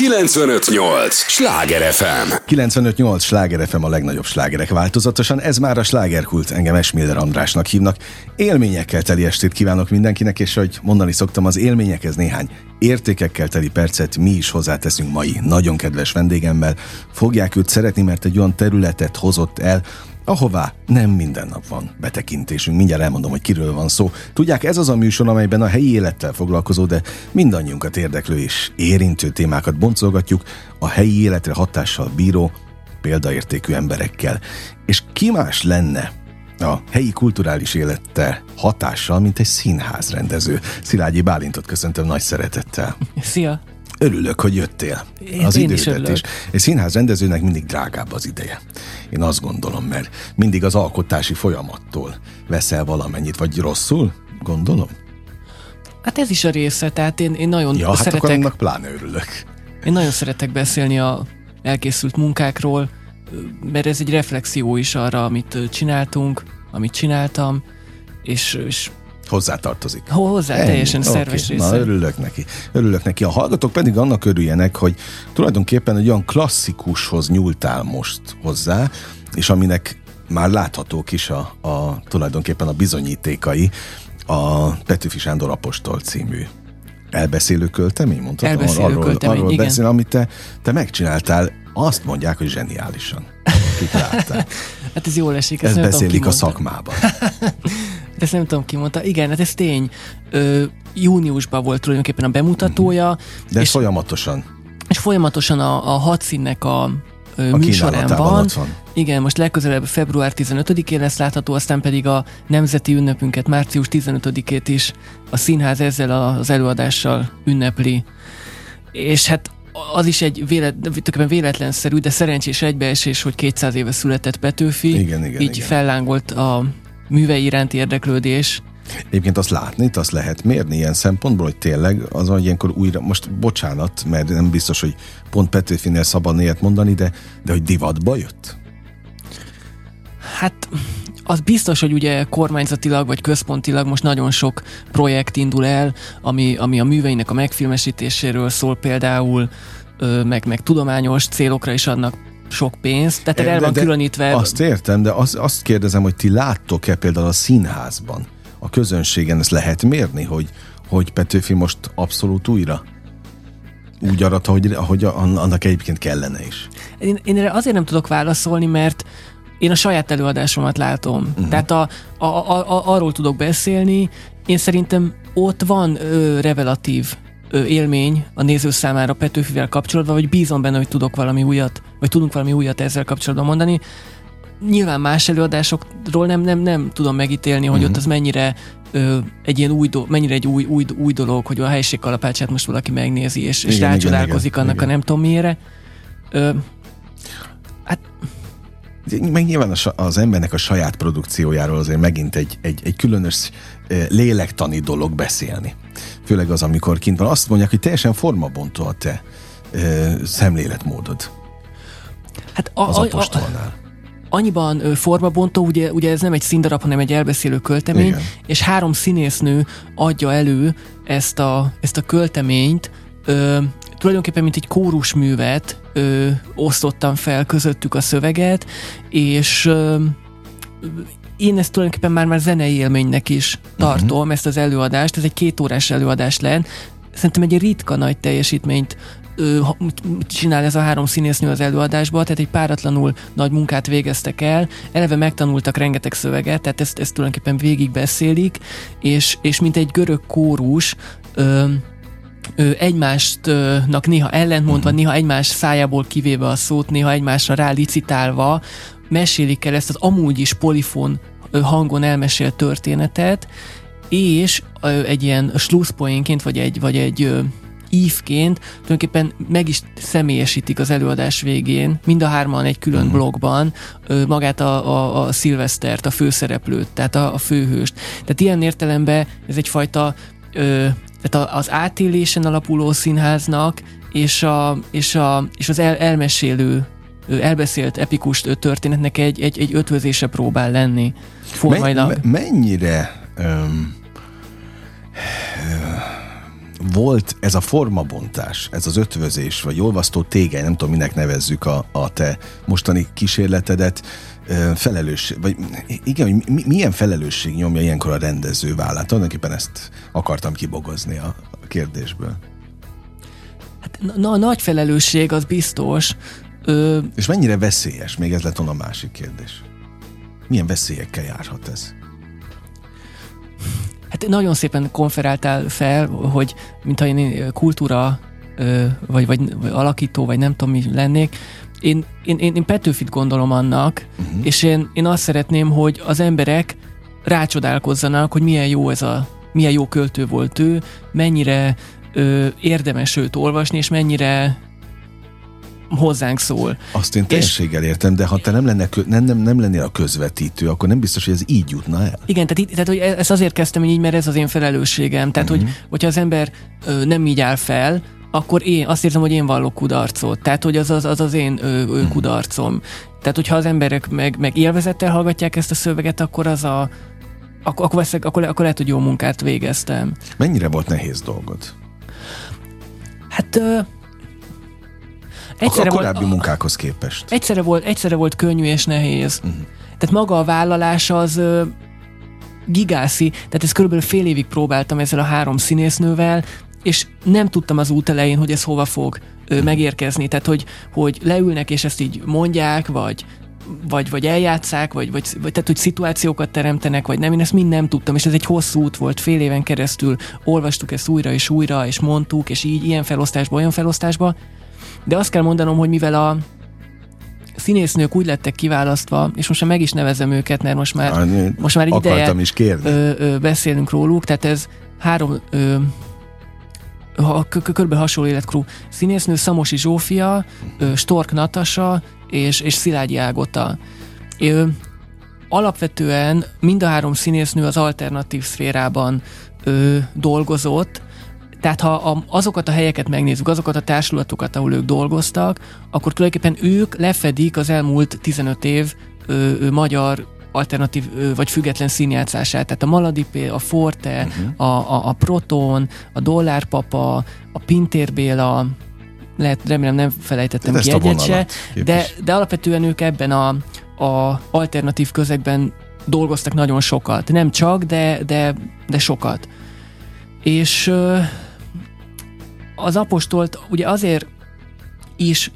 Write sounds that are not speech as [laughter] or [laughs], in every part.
958! Sláger FM! 958! Sláger FM a legnagyobb slágerek változatosan. Ez már a slágerkult. Engem Esmiller Andrásnak hívnak. Élményekkel teli estét kívánok mindenkinek, és hogy mondani szoktam, az élményekhez néhány értékekkel teli percet mi is hozzáteszünk mai nagyon kedves vendégemmel. Fogják őt szeretni, mert egy olyan területet hozott el, ahová nem minden nap van betekintésünk. Mindjárt elmondom, hogy kiről van szó. Tudják, ez az a műsor, amelyben a helyi élettel foglalkozó, de mindannyiunkat érdeklő és érintő témákat boncolgatjuk a helyi életre hatással bíró, példaértékű emberekkel. És ki más lenne a helyi kulturális élettel hatással, mint egy színházrendező. Szilágyi Bálintot köszöntöm nagy szeretettel. Szia! Örülök, hogy jöttél. Én, az én is, is. Egy színház rendezőnek mindig drágább az ideje. Én azt gondolom, mert mindig az alkotási folyamattól veszel valamennyit, vagy rosszul, gondolom? Hát ez is a része, tehát én, én nagyon ja, szeretek... hát akkor annak pláne örülök. Én nagyon szeretek beszélni a elkészült munkákról, mert ez egy reflexió is arra, amit csináltunk, amit csináltam, és, és hozzátartozik. Hozzá, Ennyi. teljesen okay. szerves része. Na, örülök neki. Örülök neki. A hallgatók pedig annak örüljenek, hogy tulajdonképpen egy olyan klasszikushoz nyúltál most hozzá, és aminek már láthatók is a, a tulajdonképpen a bizonyítékai, a Petőfi Sándor Apostol című elbeszélő költemény, mondtad? Elbeszélő arról, költemény, arról igen. beszél, amit te, te megcsináltál, azt mondják, hogy zseniálisan. [laughs] Hát ez jól esik. Ez beszélik a szakmában. [laughs] ezt nem tudom ki mondta. Igen, hát ez tény. Ö, júniusban volt tulajdonképpen a bemutatója. De és, folyamatosan. És folyamatosan a, a hat színnek a a műsorán van. van. Igen, most legközelebb február 15-én lesz látható, aztán pedig a nemzeti ünnepünket március 15-ét is a színház ezzel az előadással ünnepli. És hát az is egy vélet, véletlenszerű, de szerencsés egybeesés, hogy 200 éve született Petőfi. Igen, igen, így igen. fellángolt a művei iránti érdeklődés. Egyébként azt látni, azt lehet mérni ilyen szempontból, hogy tényleg az, hogy ilyenkor újra, most bocsánat, mert nem biztos, hogy pont Petőfinél szabad ilyet mondani, de, de hogy divatba jött? Hát az biztos, hogy ugye kormányzatilag vagy központilag most nagyon sok projekt indul el, ami, ami a műveinek a megfilmesítéséről szól például, meg, meg tudományos célokra is adnak sok pénzt, tehát de, el van de, különítve. Azt értem, de azt, azt kérdezem, hogy ti láttok-e például a színházban, a közönségen ezt lehet mérni, hogy, hogy Petőfi most abszolút újra úgy arat, hogy, ahogy annak egyébként kellene is? Én, én erre azért nem tudok válaszolni, mert én a saját előadásomat látom. Uh-huh. Tehát a, a, a, a, arról tudok beszélni. Én szerintem ott van ö, revelatív élmény a néző számára Petőfivel kapcsolatban, vagy bízom benne, hogy tudok valami újat, vagy tudunk valami újat ezzel kapcsolatban mondani. Nyilván más előadásokról nem, nem, nem tudom megítélni, hogy uh-huh. ott az mennyire ö, egy ilyen új, do, mennyire egy új, új, új dolog, hogy a helység kalapácsát most valaki megnézi, és, és rácsodálkozik annak igen. a nem tudom miére. Ö, hát meg nyilván az embernek a saját produkciójáról azért megint egy, egy, egy különös lélektani dolog beszélni. Főleg az, amikor kint van. Azt mondják, hogy teljesen formabontó a te ö, szemléletmódod. Hát a, az apostolnál. annyiban ö, formabontó, ugye, ugye ez nem egy színdarab, hanem egy elbeszélő költemény, Igen. és három színésznő adja elő ezt a, ezt a költeményt, ö, tulajdonképpen mint egy kórusművet ö, osztottam fel közöttük a szöveget, és ö, én ezt tulajdonképpen már, már zenei élménynek is tartom, uh-huh. ezt az előadást, ez egy kétórás előadás lenne. Szerintem egy ritka nagy teljesítményt ö, csinál ez a három színésznő az előadásban, tehát egy páratlanul nagy munkát végeztek el, eleve megtanultak rengeteg szöveget, tehát ezt, ezt tulajdonképpen végig beszélik, és, és mint egy görög kórus, ö, ö, egymásnak néha ellentmondva, uh-huh. néha egymás szájából kivéve a szót, néha egymásra rálicitálva mesélik el ezt az amúgy is polifon hangon elmesélt történetet, és egy ilyen slusszpoénként, vagy egy, vagy egy ívként tulajdonképpen meg is személyesítik az előadás végén, mind a hárman egy külön uh-huh. blogban magát a, a, a szilvesztert, a főszereplőt, tehát a, a főhőst. Tehát ilyen értelemben ez egyfajta ö, tehát az átélésen alapuló színháznak és, a, és, a, és az el, elmesélő elbeszélt epikus történetnek egy, egy, egy ötvözése próbál lenni formailag. Me, mennyire um, volt ez a formabontás, ez az ötvözés, vagy olvasztó tégely, nem tudom, minek nevezzük a, a te mostani kísérletedet, felelős, vagy igen, hogy milyen felelősség nyomja ilyenkor a rendező vállát? Tulajdonképpen ezt akartam kibogozni a, a kérdésből. Hát na, nagy felelősség, az biztos. Ö... És mennyire veszélyes? Még ez lett volna a másik kérdés. Milyen veszélyekkel járhat ez? Hát nagyon szépen konferáltál fel, hogy mintha én kultúra vagy, vagy, vagy alakító, vagy nem tudom mi lennék, én, én, én, én Petőfit gondolom annak, uh-huh. és én, én azt szeretném, hogy az emberek rácsodálkozzanak, hogy milyen jó ez a, milyen jó költő volt ő, mennyire ö, érdemes őt olvasni, és mennyire hozzánk szól. Azt én teljességgel értem, de ha te nem, lenne, nem, nem, nem lennél a közvetítő, akkor nem biztos, hogy ez így jutna el. Igen, tehát, tehát hogy e- ezt azért kezdtem így, mert ez az én felelősségem. Tehát, uh-huh. hogy, hogyha az ember ö, nem így áll fel, akkor én azt érzem, hogy én vallok kudarcot. Tehát, hogy az az, az, az én ö, ö, mhm. kudarcom. Tehát, hogyha az emberek meg, meg élvezettel hallgatják ezt a szöveget, akkor az a akkor, akkor, veszek, akkor, akkor lehet, hogy jó munkát végeztem. Mennyire volt nehéz dolgod? Hát ö, egyszerre a korábbi volt, munkákhoz képest. Egyszerre volt, egyszerre volt könnyű és nehéz. Uh-huh. Tehát maga a vállalás az ö, gigászi, tehát ezt körülbelül fél évig próbáltam ezzel a három színésznővel, és nem tudtam az út elején, hogy ez hova fog ö, megérkezni. Tehát, hogy, hogy leülnek, és ezt így mondják, vagy vagy, vagy eljátszák, vagy, vagy, vagy tehát, hogy szituációkat teremtenek, vagy nem, én ezt mind nem tudtam, és ez egy hosszú út volt, fél éven keresztül olvastuk ezt újra és újra, és mondtuk, és így ilyen felosztásba, olyan felosztásba, de azt kell mondanom, hogy mivel a színésznők úgy lettek kiválasztva, és most már meg is nevezem őket, mert most már, most már ideje is kérni. Ö, ö, beszélünk róluk, tehát ez három ö, kb. hasonló életkorú színésznő, Szamosi Zsófia, Stork Natasa és, és Szilágyi Ágota. Ő, alapvetően mind a három színésznő az alternatív szférában ö, dolgozott, tehát ha azokat a helyeket megnézzük, azokat a társulatokat, ahol ők dolgoztak, akkor tulajdonképpen ők lefedik az elmúlt 15 év ö, ö, magyar alternatív vagy független színjátszását. Tehát a Maladipé, a Forte, uh-huh. a, a, a Proton, a Dollárpapa, a Pintér Béla, lehet, remélem nem felejtettem ki egyet se, de, de alapvetően ők ebben a, a alternatív közegben dolgoztak nagyon sokat. Nem csak, de, de, de sokat. És az apostolt ugye azért is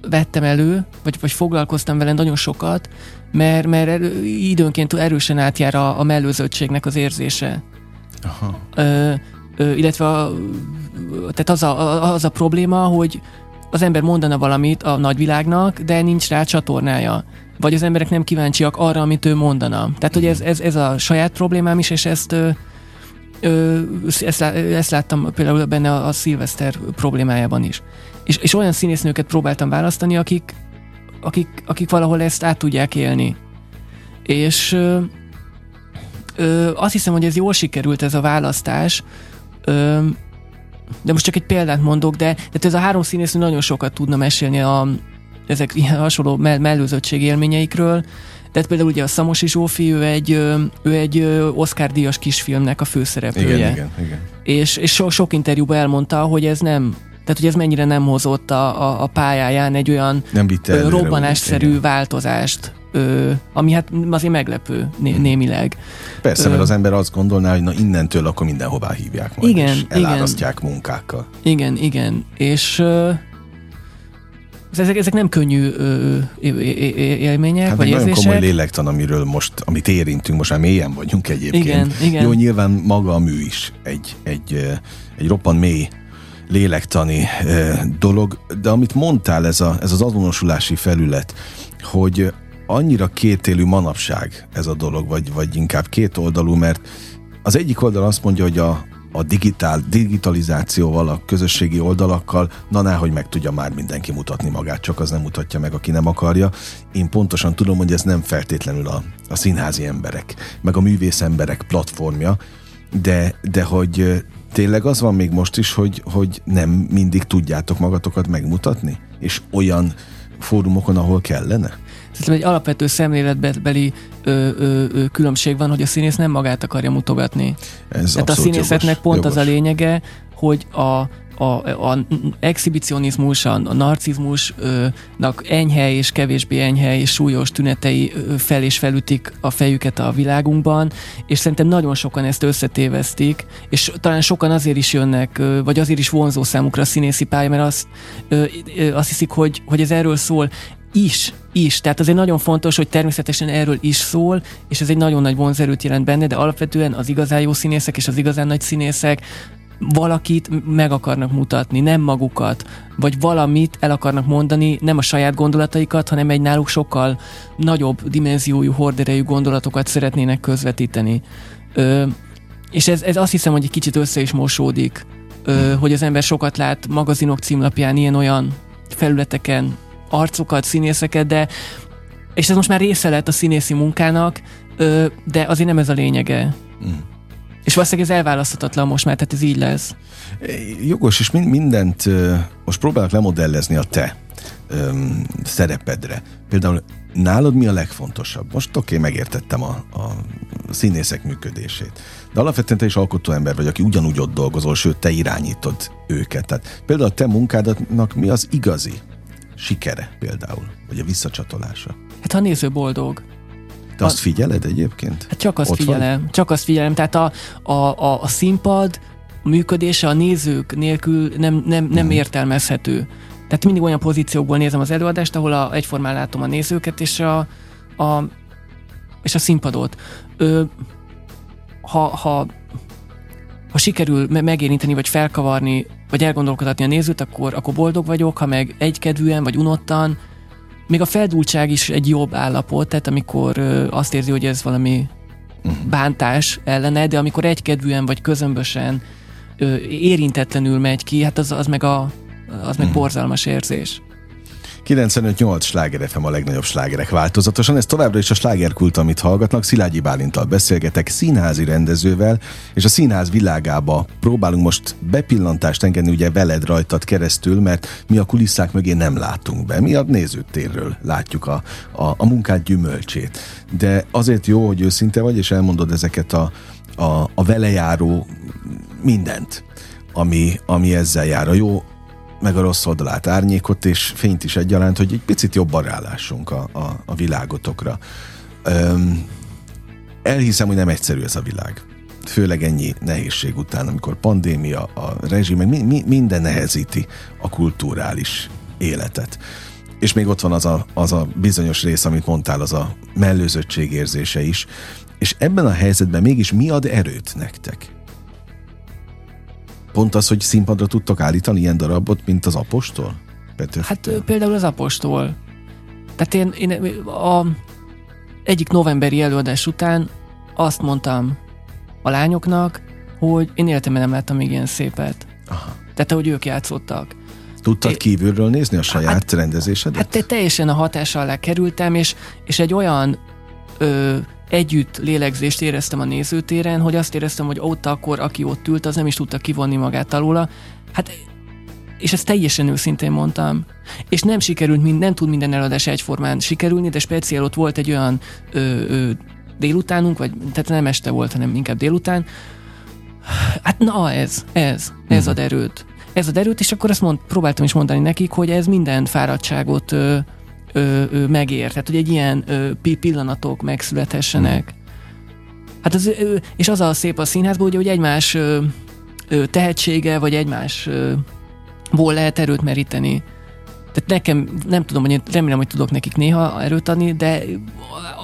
vettem elő, vagy, vagy foglalkoztam vele nagyon sokat, mert, mert erő, időnként erősen átjár a, a mellőzöttségnek az érzése. Aha. Ö, ö, illetve a, tehát az a, az a probléma, hogy az ember mondana valamit a nagyvilágnak, de nincs rá csatornája. Vagy az emberek nem kíváncsiak arra, amit ő mondana. Tehát, hogy ez, ez, ez a saját problémám is, és ezt ö, ö, ezt, ezt láttam például benne a, a szilveszter problémájában is. És, és olyan színésznőket próbáltam választani, akik, akik, akik valahol ezt át tudják élni. És ö, ö, azt hiszem, hogy ez jól sikerült ez a választás, ö, de most csak egy példát mondok, de, de ez a három színésznő nagyon sokat tudna mesélni a, ezek ilyen hasonló mell- mellőzöttség élményeikről, de hát például ugye a Szamosi Zsófi, ő egy, ő egy Oscar-díjas kisfilmnek a főszereplője. Igen, igen, igen. És, és so, sok interjúban elmondta, hogy ez nem tehát, hogy ez mennyire nem hozott a, a, a pályáján egy olyan nem ö, robbanásszerű igen. változást, ö, ami hát azért meglepő né, hmm. némileg. Persze, ö, mert az ember azt gondolná, hogy na innentől akkor mindenhová hívják majd, igen, és elárasztják igen. munkákkal. Igen, igen, és ö, ezek, ezek nem könnyű ö, élmények, hát vagy nagyon érzések. komoly lélektan, amiről most, amit érintünk, most már mélyen vagyunk egyébként. Igen, igen. Jó, nyilván maga a mű is egy, egy, egy roppan mély lélektani dolog, de amit mondtál, ez, a, ez az azonosulási felület, hogy annyira kétélű manapság ez a dolog, vagy, vagy inkább két oldalú, mert az egyik oldal azt mondja, hogy a, a digitál, digitalizációval, a közösségi oldalakkal, na hogy meg tudja már mindenki mutatni magát, csak az nem mutatja meg, aki nem akarja. Én pontosan tudom, hogy ez nem feltétlenül a, a színházi emberek, meg a művész emberek platformja, de, de hogy tényleg az van még most is, hogy, hogy nem mindig tudjátok magatokat megmutatni? És olyan fórumokon, ahol kellene? Szerintem egy alapvető szemléletbeli ö, ö, ö, különbség van, hogy a színész nem magát akarja mutogatni. Ez Tehát a színészetnek jogos, pont jogos. az a lényege, hogy a, a, a exhibicionizmus, a, narcizmusnak enyhe és kevésbé enyhe és súlyos tünetei fel és felütik a fejüket a világunkban, és szerintem nagyon sokan ezt összetévesztik, és talán sokan azért is jönnek, vagy azért is vonzó számukra a színészi pálya, mert azt, azt hiszik, hogy, hogy ez erről szól is, is. Tehát azért nagyon fontos, hogy természetesen erről is szól, és ez egy nagyon nagy vonzerőt jelent benne, de alapvetően az igazán jó színészek és az igazán nagy színészek valakit meg akarnak mutatni, nem magukat, vagy valamit el akarnak mondani, nem a saját gondolataikat, hanem egy náluk sokkal nagyobb dimenziójú, horderejű gondolatokat szeretnének közvetíteni. Ö, és ez, ez azt hiszem, hogy egy kicsit össze is mosódik, ö, hogy az ember sokat lát magazinok címlapján ilyen-olyan felületeken arcokat, színészeket, de és ez most már része lett a színészi munkának, ö, de azért nem ez a lényege. Mm. És valószínűleg ez elválaszthatatlan most már, tehát ez így lesz. Jogos, és mindent most próbálok lemodellezni a te öm, szerepedre. Például nálad mi a legfontosabb? Most oké, okay, megértettem a, a színészek működését. De alapvetően te is alkotó ember vagy, aki ugyanúgy ott dolgozol, sőt, te irányítod őket. Tehát például a te munkádatnak mi az igazi sikere például, vagy a visszacsatolása? Hát ha a néző boldog. Te azt figyeled egyébként? Hát csak azt Ott figyelem, vagy? csak azt figyelem. Tehát a, a, a, a színpad működése a nézők nélkül nem, nem, nem hmm. értelmezhető. Tehát mindig olyan pozíciókból nézem az előadást, ahol a, egyformán látom a nézőket és a, a, és a színpadot. Ö, ha, ha, ha sikerül megérinteni, vagy felkavarni, vagy elgondolkodhatni a nézőt, akkor, akkor boldog vagyok, ha meg egykedvűen, vagy unottan, még a feldúltság is egy jobb állapot, tehát amikor azt érzi, hogy ez valami uh-huh. bántás ellene, de amikor egykedvűen vagy közömbösen érintetlenül megy ki, hát az, az meg a az meg uh-huh. borzalmas érzés. 95-8 sláger FM a legnagyobb slágerek változatosan. Ez továbbra is a slágerkult, amit hallgatnak. Szilágyi Bálintal beszélgetek színházi rendezővel, és a színház világába próbálunk most bepillantást engedni ugye veled rajtad keresztül, mert mi a kulisszák mögé nem látunk be. Mi a nézőtérről látjuk a, a, a munkát gyümölcsét. De azért jó, hogy őszinte vagy, és elmondod ezeket a, a, a velejáró mindent, ami, ami ezzel jár. A jó meg a rossz oldalát, árnyékot és fényt is egyaránt, hogy egy picit jobban rálássunk a, a, a világotokra. Öm, elhiszem, hogy nem egyszerű ez a világ. Főleg ennyi nehézség után, amikor pandémia, a rezsim, mi, mi, minden nehezíti a kulturális életet. És még ott van az a, az a bizonyos rész, amit mondtál, az a mellőzöttség érzése is. És ebben a helyzetben mégis mi ad erőt nektek? Pont az, hogy színpadra tudtok állítani ilyen darabot, mint az apostol? Petőf, hát például az apostol. Tehát én, én a egyik novemberi előadás után azt mondtam a lányoknak, hogy én életemben nem láttam még ilyen szépet. Aha. Tehát ahogy ők játszottak. Tudtad é, kívülről nézni a saját hát, rendezésedet? Hát te teljesen a hatás alá kerültem, és, és egy olyan ö, együtt lélegzést éreztem a nézőtéren, hogy azt éreztem, hogy ott akkor, aki ott ült, az nem is tudta kivonni magát alóla. Hát és ezt teljesen őszintén mondtam. És nem sikerült, mind, nem tud minden eladás egyformán sikerülni, de speciál ott volt egy olyan ö, ö, délutánunk, vagy tehát nem este volt, hanem inkább délután. Hát na ez, ez, ez uh-huh. ad erőt. Ez ad erőt, és akkor azt mond, próbáltam is mondani nekik, hogy ez minden fáradtságot ö, ö, ö, megér. Tehát, hogy egy ilyen ö, pillanatok megszülethessenek. Hát az, ö, és az a szép a színházban, hogy, hogy egymás ö, ö, tehetsége, vagy egymás ö, ból lehet erőt meríteni. Tehát nekem, nem tudom, hogy remélem, hogy tudok nekik néha erőt adni, de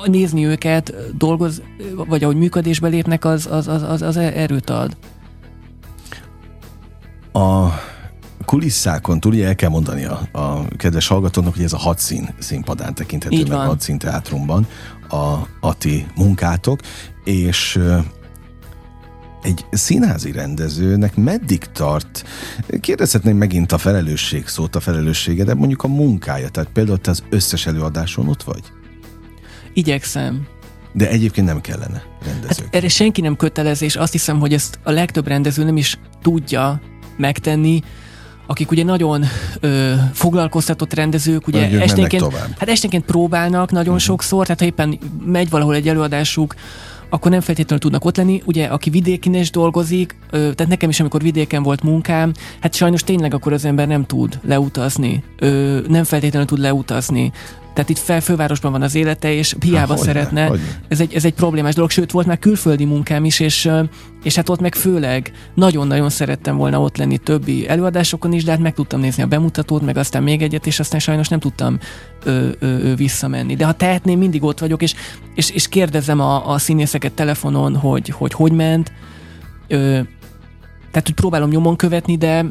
nézni őket, dolgoz, vagy ahogy működésbe lépnek, az, az, az, az erőt ad. A kulisszákon túl ugye el kell mondani a, a kedves hallgatónak, hogy ez a hat szín színpadán tekinthető Így meg, van. hat szín teátrumban a, a ti munkátok, és egy színházi rendezőnek meddig tart, kérdezhetném megint a felelősség szót, a felelőssége, de mondjuk a munkája, tehát például te az összes előadáson ott vagy? Igyekszem. De egyébként nem kellene rendező. Hát erre senki nem kötelezés, azt hiszem, hogy ezt a legtöbb rendező nem is tudja megtenni, akik ugye nagyon ö, foglalkoztatott rendezők, ugye esténként, hát esténként próbálnak nagyon uh-huh. sokszor, tehát ha éppen megy valahol egy előadásuk, akkor nem feltétlenül tudnak ott lenni. Ugye, aki vidékin is dolgozik, tehát nekem is, amikor vidéken volt munkám, hát sajnos tényleg akkor az ember nem tud leutazni, nem feltétlenül tud leutazni. Tehát itt fel, fővárosban van az élete, és hiába Há, szeretne. Hogyne, Ez, egy, ez egy problémás dolog, sőt, volt már külföldi munkám is, és, és hát ott meg főleg nagyon-nagyon szerettem volna ott lenni többi előadásokon is, de hát meg tudtam nézni a bemutatót, meg aztán még egyet, és aztán sajnos nem tudtam ö, ö, ö, visszamenni. De ha tehetném, mindig ott vagyok, és, és, és kérdezem a, a színészeket telefonon, hogy hogy, hogy ment. Ö, tehát, hogy próbálom nyomon követni, de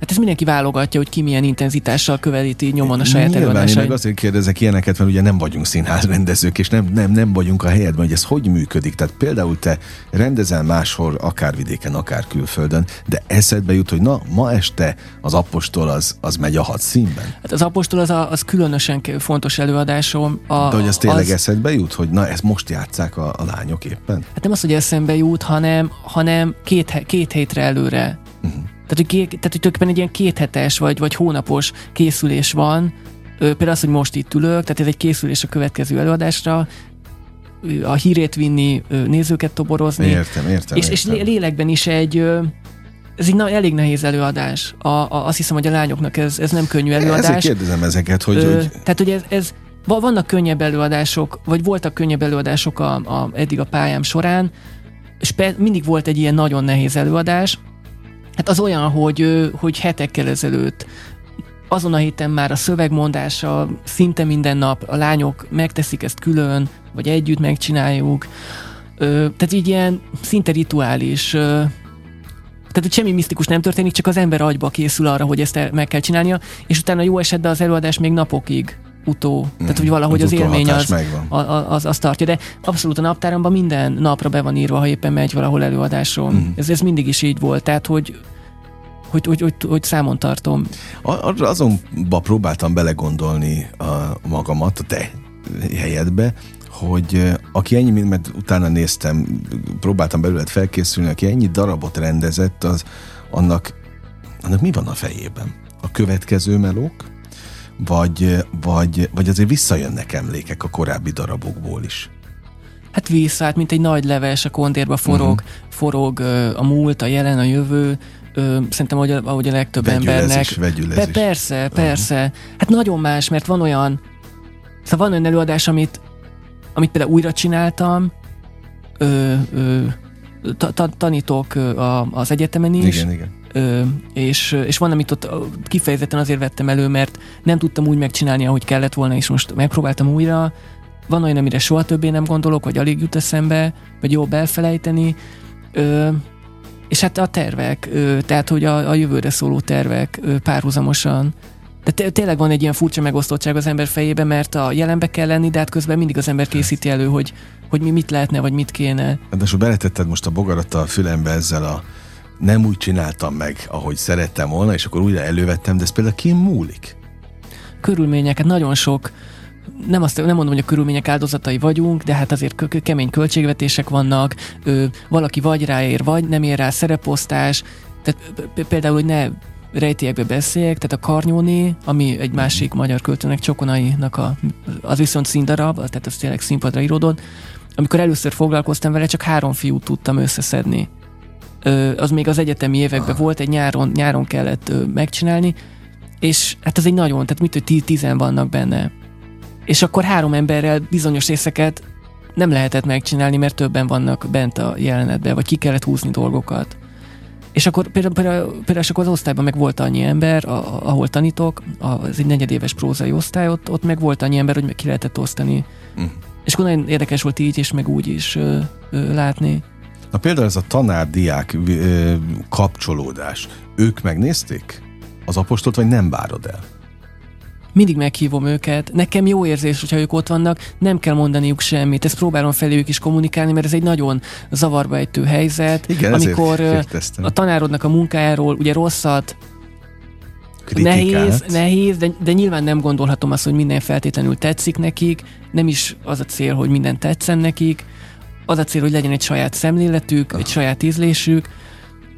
Hát ez mindenki válogatja, hogy ki milyen intenzitással követi nyomon a saját előadásait. Én meg azért kérdezek ilyeneket, mert ugye nem vagyunk színházrendezők, és nem, nem, nem vagyunk a helyedben, hogy ez hogy működik. Tehát például te rendezel máshol, akár vidéken, akár külföldön, de eszedbe jut, hogy na, ma este az apostol az, az megy a hat színben. Hát az apostol az, a, az különösen fontos előadásom. A, de hogy az tényleg az... eszedbe jut, hogy na, ezt most játszák a, a lányok éppen? Hát nem az, hogy eszembe jut, hanem, hanem két, két hétre előre. Uh-huh tehát, hogy, ké, tehát, hogy tulajdonképpen egy ilyen kéthetes vagy, vagy hónapos készülés van, például az, hogy most itt ülök, tehát ez egy készülés a következő előadásra, a hírét vinni, nézőket toborozni. Értem, értem. És, értem. és lélekben is egy, ez egy na, elég nehéz előadás. A, a, azt hiszem, hogy a lányoknak ez, ez nem könnyű előadás. Ezért kérdezem ezeket, hogy... Ö, hogy... Tehát, hogy ez, ez, vannak könnyebb előadások, vagy voltak könnyebb előadások a, a, eddig a pályám során, és pe, mindig volt egy ilyen nagyon nehéz előadás, Hát az olyan, hogy, hogy hetekkel ezelőtt azon a héten már a szövegmondása szinte minden nap a lányok megteszik ezt külön, vagy együtt megcsináljuk. Tehát így ilyen szinte rituális tehát, hogy semmi misztikus nem történik, csak az ember agyba készül arra, hogy ezt meg kell csinálnia, és utána jó esetben az előadás még napokig utó. Mm, Tehát, hogy valahogy az, az élmény az, az, az, az tartja. De abszolút a naptáramban minden napra be van írva, ha éppen megy valahol előadáson. Mm. Ez, ez mindig is így volt. Tehát, hogy hogy, hogy, hogy, hogy számon tartom. Azonba próbáltam belegondolni a magamat, a te helyedbe, hogy aki ennyi, mert utána néztem, próbáltam belőled felkészülni, aki ennyi darabot rendezett, az annak, annak mi van a fejében? A következő melók? Vagy, vagy, vagy azért visszajönnek emlékek a korábbi darabokból is? Hát vissza, hát mint egy nagy leves a kondérba forog, uh-huh. forog a múlt, a jelen, a jövő, ö, szerintem ahogy a, ahogy a legtöbb vegyülezés, embernek. Be, persze, persze. Uh-huh. Hát nagyon más, mert van olyan, szóval van olyan előadás, amit, amit például újra csináltam, ö, ö, tanítok a, az egyetemen is. Igen, igen. Ö, és, és van, amit ott kifejezetten azért vettem elő, mert nem tudtam úgy megcsinálni, ahogy kellett volna, és most megpróbáltam újra. Van olyan, amire soha többé nem gondolok, vagy alig jut eszembe, vagy jobb elfelejteni. Ö, és hát a tervek, tehát hogy a, a jövőre szóló tervek párhuzamosan de tényleg van egy ilyen furcsa megosztottság az ember fejében, mert a jelenbe kell lenni, de hát közben mindig az ember készíti elő, hogy, hogy mi mit lehetne, vagy mit kéne. Ráadásul beletetted most a bogarat a fülembe ezzel a nem úgy csináltam meg, ahogy szerettem volna, és akkor újra elővettem, de ez például ki múlik? Körülményeket nagyon sok nem, azt, nem mondom, hogy a körülmények áldozatai vagyunk, de hát azért kemény költségvetések vannak, ö, valaki vagy ráér, vagy nem ér rá szereposztás, tehát például, hogy ne rejtélyekbe beszéljek, tehát a Karnyóné, ami egy másik magyar költőnek, Csokonainak a, az viszont színdarab, tehát az tényleg színpadra íródott, amikor először foglalkoztam vele, csak három fiút tudtam összeszedni. Az még az egyetemi években volt, egy nyáron, nyáron kellett megcsinálni, és hát ez egy nagyon, tehát mit, hogy tizen vannak benne és akkor három emberrel bizonyos részeket nem lehetett megcsinálni, mert többen vannak bent a jelenetben, vagy ki kellett húzni dolgokat. És akkor például, például, például akkor az osztályban meg volt annyi ember, a, ahol tanítok, az egy negyedéves prózai osztály, ott, ott meg volt annyi ember, hogy ki lehetett osztani. Mm. És akkor nagyon érdekes volt így és meg úgy is ö, ö, látni. Na például ez a tanár-diák kapcsolódás, ők megnézték az apostolt, vagy nem várod el? mindig meghívom őket. Nekem jó érzés, hogyha ők ott vannak, nem kell mondaniuk semmit. Ezt próbálom feléjük is kommunikálni, mert ez egy nagyon zavarba ejtő helyzet. Igen, amikor a tanárodnak a munkájáról ugye rosszat Kritikát. Nehéz, nehéz de, de nyilván nem gondolhatom azt, hogy minden feltétlenül tetszik nekik, nem is az a cél, hogy minden tetszen nekik, az a cél, hogy legyen egy saját szemléletük, Aha. egy saját ízlésük.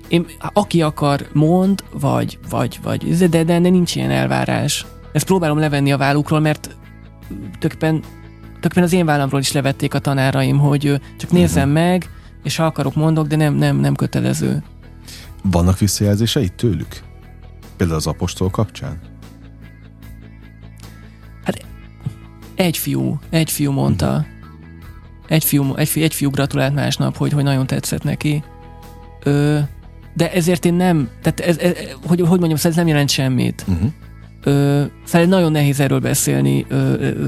Én, aki akar, mond, vagy, vagy, vagy, de, de, de nincs ilyen elvárás ezt próbálom levenni a vállukról, mert töképpen tulajdonképpen az én vállamról is levették a tanáraim, hogy csak nézzem uh-huh. meg, és ha akarok mondok, de nem, nem, nem kötelező. Vannak visszajelzései tőlük? Például az apostol kapcsán? Hát egy fiú, egy fiú mondta. Uh-huh. Egy fiú, egy, fiú, egy fiú gratulált másnap, hogy, hogy nagyon tetszett neki. Ö, de ezért én nem, tehát ez, ez, hogy, hogy mondjam, szóval ez nem jelent semmit. Uh-huh. Ö, szóval nagyon nehéz erről beszélni, ö, ö,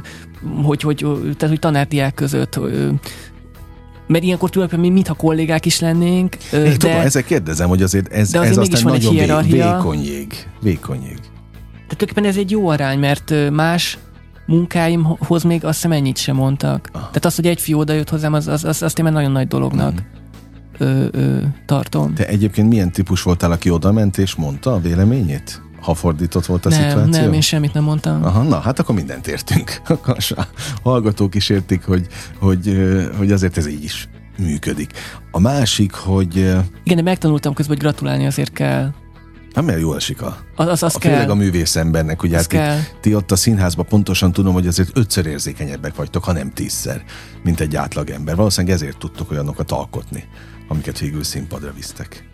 hogy, hogy, tehát, hogy tanárdiák között, ö, mert ilyenkor tulajdonképpen mi mintha kollégák is lennénk. Én de, tudom, ezek kérdezem, hogy azért ez, de azért ez aztán nagyon vé, vékony jég. Vékony jég. Tehát tulajdonképpen ez egy jó arány, mert más munkáimhoz még azt hiszem ennyit sem mondtak. Ah. Tehát az, hogy egy fiú oda jött hozzám, az, az, az, azt én már nagyon nagy dolognak. Mm ö, ö, tartom. Te egyébként milyen típus voltál, aki oda ment és mondta a véleményét? Ha fordított volt a nem, szituáció? Nem, én semmit nem mondtam. Aha, na, hát akkor mindent értünk. [laughs] Akkor a hallgatók is értik, hogy, hogy, hogy azért ez így is működik. A másik, hogy... Igen, de megtanultam közben, hogy gratulálni azért kell. Hát mert jól esik a, az, az, a kell. főleg a művész embernek, ugye hát kell. ti ott a színházban pontosan tudom, hogy azért ötször érzékenyebbek vagytok, ha nem tízszer, mint egy átlagember. Valószínűleg ezért tudtok olyanokat alkotni amiket végül színpadra visztek.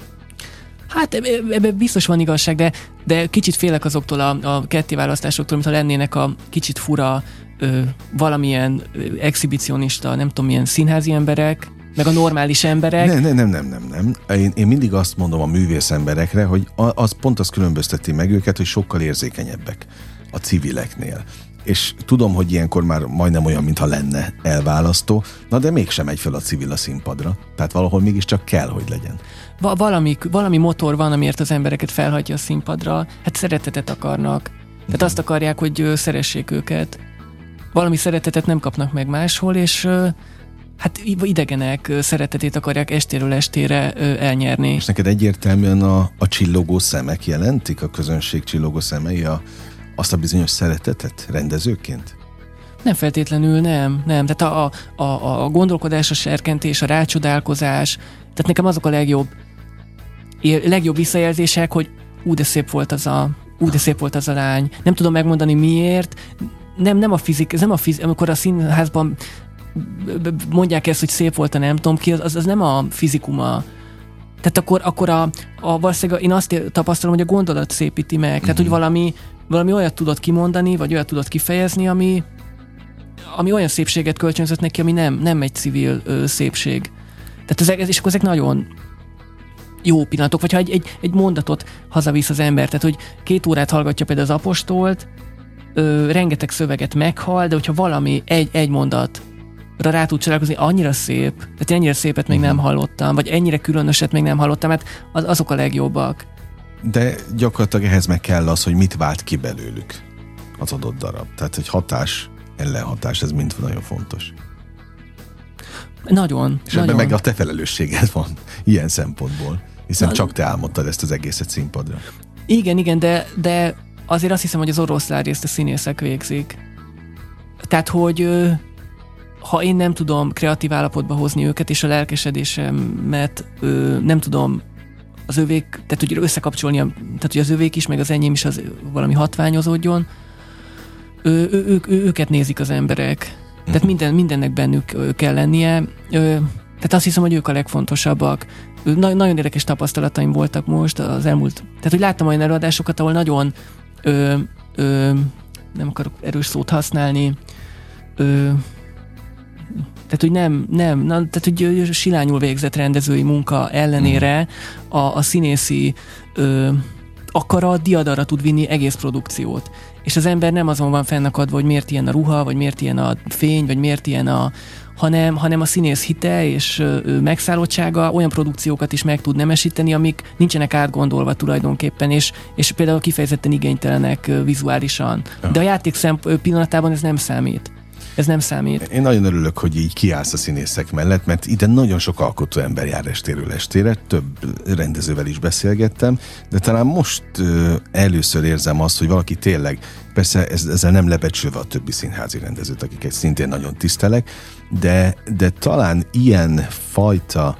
Hát ebben biztos van igazság, de, de kicsit félek azoktól a, a kettéválasztásoktól, mintha lennének a kicsit fura ö, valamilyen ö, exhibicionista, nem tudom, milyen színházi emberek, meg a normális emberek. Nem, nem, nem, nem, nem. nem. Én, én mindig azt mondom a művész emberekre, hogy az pont az különbözteti meg őket, hogy sokkal érzékenyebbek a civileknél és tudom, hogy ilyenkor már majdnem olyan, mintha lenne elválasztó, na de mégsem megy fel a civil a színpadra. Tehát valahol mégiscsak kell, hogy legyen. Va- valami, valami motor van, amiért az embereket felhagyja a színpadra. Hát szeretetet akarnak. Tehát uh-huh. azt akarják, hogy szeressék őket. Valami szeretetet nem kapnak meg máshol, és hát idegenek szeretetét akarják estéről estére elnyerni. És neked egyértelműen a, a csillogó szemek jelentik, a közönség csillogó szemei a azt a bizonyos szeretetet rendezőként? Nem feltétlenül, nem. nem. Tehát a, a, a, a gondolkodás, a serkentés, a rácsodálkozás, tehát nekem azok a legjobb, legjobb visszajelzések, hogy ú, de szép volt az a, ú, de szép volt az a lány. Nem tudom megmondani miért. Nem, nem a fizik, ez nem a fizik, amikor a színházban mondják ezt, hogy szép volt a nem tudom ki, az, az nem a fizikuma. Tehát akkor, akkor a, a valószínűleg én azt tapasztalom, hogy a gondolat szépíti meg. Mm-hmm. Tehát, hogy mhm. valami, valami olyat tudod kimondani, vagy olyat tudod kifejezni, ami, ami olyan szépséget kölcsönzött neki, ami nem, nem egy civil ö, szépség. Tehát ezek, és akkor ezek nagyon jó pillanatok, vagy ha egy, egy, egy mondatot hazavisz az ember, tehát hogy két órát hallgatja például az apostolt, ö, rengeteg szöveget meghal, de hogyha valami, egy, egy mondat rá tud csodálkozni, annyira szép, tehát ennyire szépet még nem hallottam, vagy ennyire különöset még nem hallottam, mert az, azok a legjobbak de gyakorlatilag ehhez meg kell az, hogy mit vált ki belőlük az adott darab. Tehát, hogy hatás, ellenhatás, ez mind nagyon fontos. Nagyon. És nagyon. ebben meg a te felelősséged van [laughs] ilyen szempontból, hiszen Na, csak te álmodtad ezt az egészet színpadra. Igen, igen, de, de azért azt hiszem, hogy az oroszlán részt a színészek végzik. Tehát, hogy ha én nem tudom kreatív állapotba hozni őket, és a lelkesedésemet nem tudom az övék, tehát hogy összekapcsolni, tehát hogy az övék is, meg az enyém is az valami hatványozódjon, ő, ő, ő, ő, őket nézik az emberek. Tehát mhm. minden, mindennek bennük kell lennie. Tehát azt hiszem, hogy ők a legfontosabbak. Na, nagyon érdekes tapasztalataim voltak most az elmúlt. Tehát, hogy láttam olyan előadásokat, ahol nagyon ö, ö, nem akarok erős szót használni, ö, tehát, hogy nem, nem, na, tehát, hogy silányul végzett rendezői munka ellenére a, a színészi ö, akarat diadara tud vinni egész produkciót. És az ember nem azon van fennakadva, hogy miért ilyen a ruha, vagy miért ilyen a fény, vagy miért ilyen a, hanem, hanem a színész hite és ö, megszállottsága olyan produkciókat is meg tud nemesíteni, amik nincsenek átgondolva tulajdonképpen, és, és például kifejezetten igénytelenek ö, vizuálisan. De a játék szemp- pillanatában ez nem számít. Ez nem számít. Én nagyon örülök, hogy így kiállsz a színészek mellett, mert ide nagyon sok alkotó ember jár estéről estére, több rendezővel is beszélgettem, de talán most először érzem azt, hogy valaki tényleg, persze ez, ezzel nem lebecsülve a többi színházi rendezőt, akiket szintén nagyon tisztelek, de, de talán ilyen fajta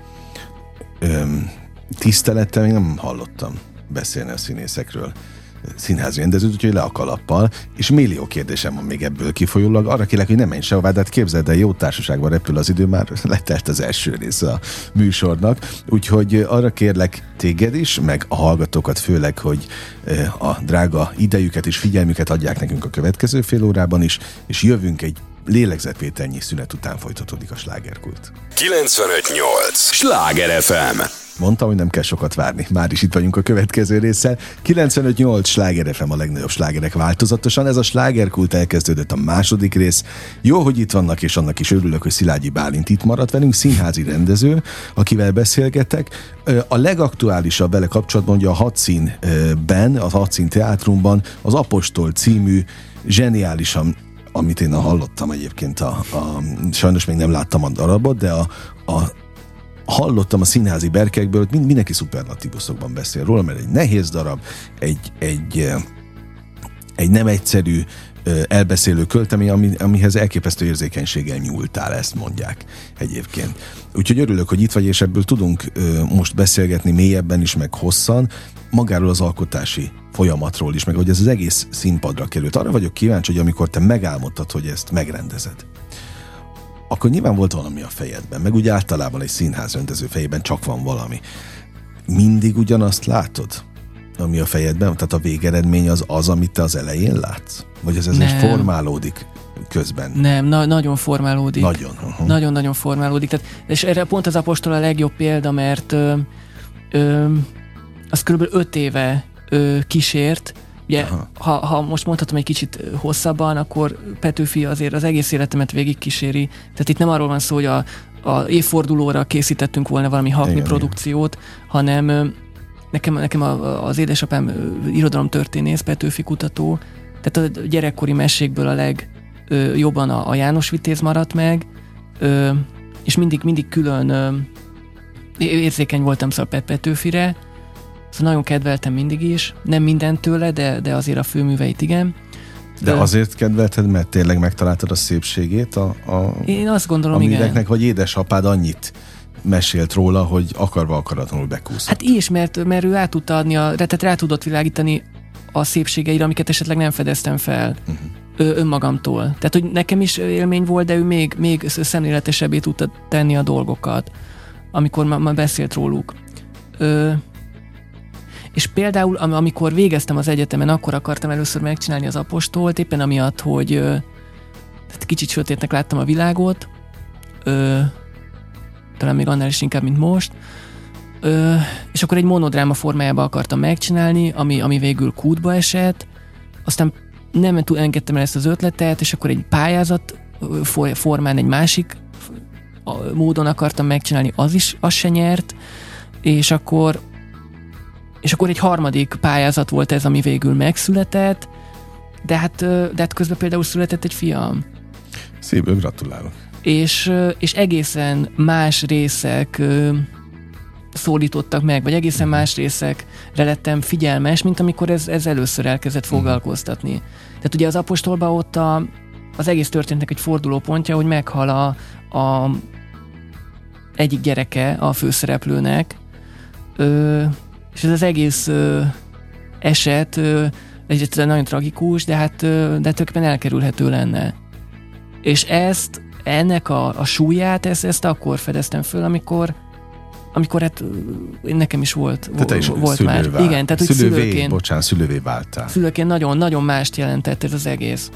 ö, tisztelettel még nem hallottam beszélni a színészekről színházi rendezőt, úgyhogy le a kalappal, és millió kérdésem van még ebből kifolyólag. Arra kérlek, hogy ne menj sehova, de hát képzeld el, jó társaságban repül az idő, már [laughs] letelt az első része a műsornak, úgyhogy arra kérlek téged is, meg a hallgatókat főleg, hogy a drága idejüket és figyelmüket adják nekünk a következő fél órában is, és jövünk egy lélegzetvételnyi szünet után folytatódik a slágerkult. 958! Sláger FM! Mondtam, hogy nem kell sokat várni. Már is itt vagyunk a következő résszel. 95-8 sláger FM a legnagyobb slágerek változatosan. Ez a slágerkult elkezdődött a második rész. Jó, hogy itt vannak, és annak is örülök, hogy Szilágyi Bálint itt maradt velünk, színházi rendező, akivel beszélgetek. A legaktuálisabb vele kapcsolatban, hogy a Hadszínben, a Hadszín teátrumban az Apostol című zseniálisan amit én hallottam egyébként, a, a, sajnos még nem láttam a darabot, de a, a hallottam a színházi berkekből, hogy mind, mindenki szuperlatívuszokban beszél róla, mert egy nehéz darab, egy, egy, egy nem egyszerű elbeszélő költemény, ami, amihez elképesztő érzékenységgel nyúltál, ezt mondják egyébként. Úgyhogy örülök, hogy itt vagy, és ebből tudunk most beszélgetni mélyebben is, meg hosszan, magáról az alkotási folyamatról is, meg hogy ez az egész színpadra került. Arra vagyok kíváncsi, hogy amikor te megálmodtad, hogy ezt megrendezed, akkor nyilván volt valami a fejedben, meg úgy általában egy színház rendező fejében csak van valami. Mindig ugyanazt látod, ami a fejedben, tehát a végeredmény az az, amit te az elején látsz? Vagy ez, ez most formálódik közben? Nem, na- nagyon formálódik. Nagyon. Uh-huh. Nagyon-nagyon formálódik. Tehát, és erre pont az apostol a legjobb példa, mert ö, ö, az kb. öt éve ö, kísért, Ugye, ha, ha most mondhatom egy kicsit hosszabban, akkor Petőfi azért az egész életemet végig kíséri. Tehát itt nem arról van szó, hogy a, a évfordulóra készítettünk volna valami hakni igen, igen. hanem nekem, nekem a, az édesapám irodalomtörténész, Petőfi kutató, tehát a gyerekkori mesékből a legjobban a, a János Vitéz maradt meg, ö, és mindig, mindig külön ö, érzékeny voltam szóval Petőfire, Szóval nagyon kedveltem mindig is, nem mindent tőle, de, de azért a főműveit igen. De, de azért kedvelted, mert tényleg megtaláltad a szépségét a, a Én azt gondolom, a igen. vagy édesapád annyit mesélt róla, hogy akarva akaratlanul bekúszott. Hát is, mert, mert ő át tudta adni, a, tehát rá tudott világítani a szépségeire, amiket esetleg nem fedeztem fel uh-huh. ö, önmagamtól. Tehát, hogy nekem is élmény volt, de ő még, még szemléletesebbé tudta tenni a dolgokat, amikor ma, ma beszélt róluk. Ö, és például, amikor végeztem az egyetemen, akkor akartam először megcsinálni az apostolt, éppen amiatt, hogy tehát kicsit sötétnek láttam a világot, ö, talán még annál is inkább, mint most, ö, és akkor egy monodráma formájában akartam megcsinálni, ami, ami végül kútba esett, aztán nem engedtem el ezt az ötletet, és akkor egy pályázat formán egy másik módon akartam megcsinálni, az is, az se nyert, és akkor és akkor egy harmadik pályázat volt ez, ami végül megszületett, de hát, de hát közben például született egy fiam. Szívből gratulálok. És, és egészen más részek szólítottak meg, vagy egészen más részekre lettem figyelmes, mint amikor ez, ez először elkezdett mhm. foglalkoztatni. Tehát ugye az apostolban ott a, az egész történetnek egy fordulópontja, hogy meghal a, a egyik gyereke a főszereplőnek, ö, és ez az egész ö, eset ö, egyébként nagyon tragikus, de hát ö, de tulajdonképpen elkerülhető lenne. És ezt, ennek a, a súlyát, ezt, ezt akkor fedeztem föl, amikor amikor hát nekem is volt, te te is volt már. Vált. Igen, tehát hogy szülővé, szülőként, bocsánat, szülővé váltál. Szülőként nagyon, nagyon mást jelentett ez az egész.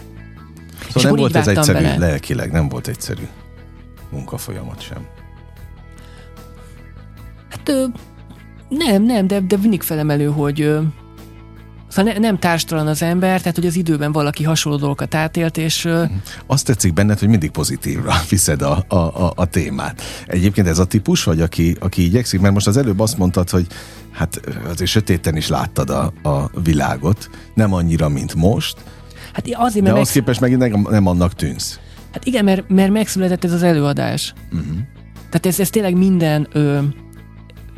Szóval és nem volt ez egyszerű bele. lelkileg, nem volt egyszerű munkafolyamat sem. Hát nem, nem, de, de mindig felemelő, hogy Szóval ne, nem társtalan az ember, tehát hogy az időben valaki hasonló dolgokat átélt, és... Mhm. Azt tetszik benned, hogy mindig pozitívra [laughs] viszed a, a, a, a témát. Egyébként ez a típus vagy, aki, aki igyekszik, mert most az előbb azt mondtad, hogy hát azért sötéten is láttad a, a világot, nem annyira, mint most, hát azért, mert de ahhoz megsz... képest megint nem, nem annak tűnsz. Hát igen, mert, mert megszületett ez az előadás. Uh-huh. Tehát ez, ez tényleg minden... Ö,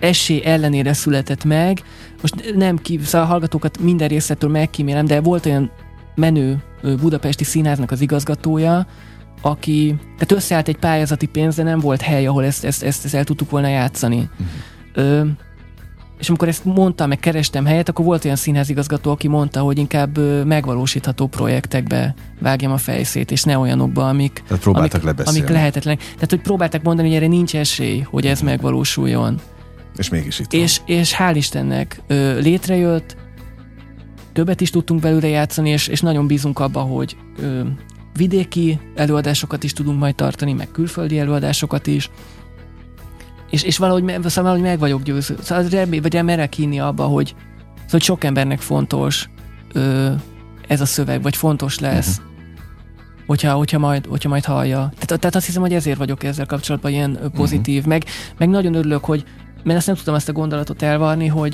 esély ellenére született meg. Most nem ki, szóval a hallgatókat minden részletől megkímélem, de volt olyan menő budapesti színháznak az igazgatója, aki, tehát összeállt egy pályázati pénz, de nem volt hely, ahol ezt, ezt, ezt, ezt el tudtuk volna játszani. Uh-huh. Ö, és amikor ezt mondtam, meg kerestem helyet, akkor volt olyan színházigazgató, aki mondta, hogy inkább megvalósítható projektekbe vágjam a fejszét, és ne olyanokba, amik, Tehát próbáltak amik, amik lehetetlen. Tehát, hogy próbáltak mondani, hogy erre nincs esély, hogy ez megvalósuljon. És mégis itt és, van. és hál' Istennek ö, létrejött, többet is tudtunk belőle játszani, és, és nagyon bízunk abba, hogy ö, vidéki előadásokat is tudunk majd tartani, meg külföldi előadásokat is, és, és valahogy, szóval valahogy meg vagyok győző. Szóval remély, vagy merek hinni abba, hogy, szóval, hogy sok embernek fontos ö, ez a szöveg, vagy fontos lesz, uh-huh. hogyha, hogyha, majd, hogyha majd hallja. Tehát, tehát azt hiszem, hogy ezért vagyok ezzel kapcsolatban ilyen pozitív. Uh-huh. Meg, meg nagyon örülök, hogy mert ezt nem tudtam ezt a gondolatot elvarni, hogy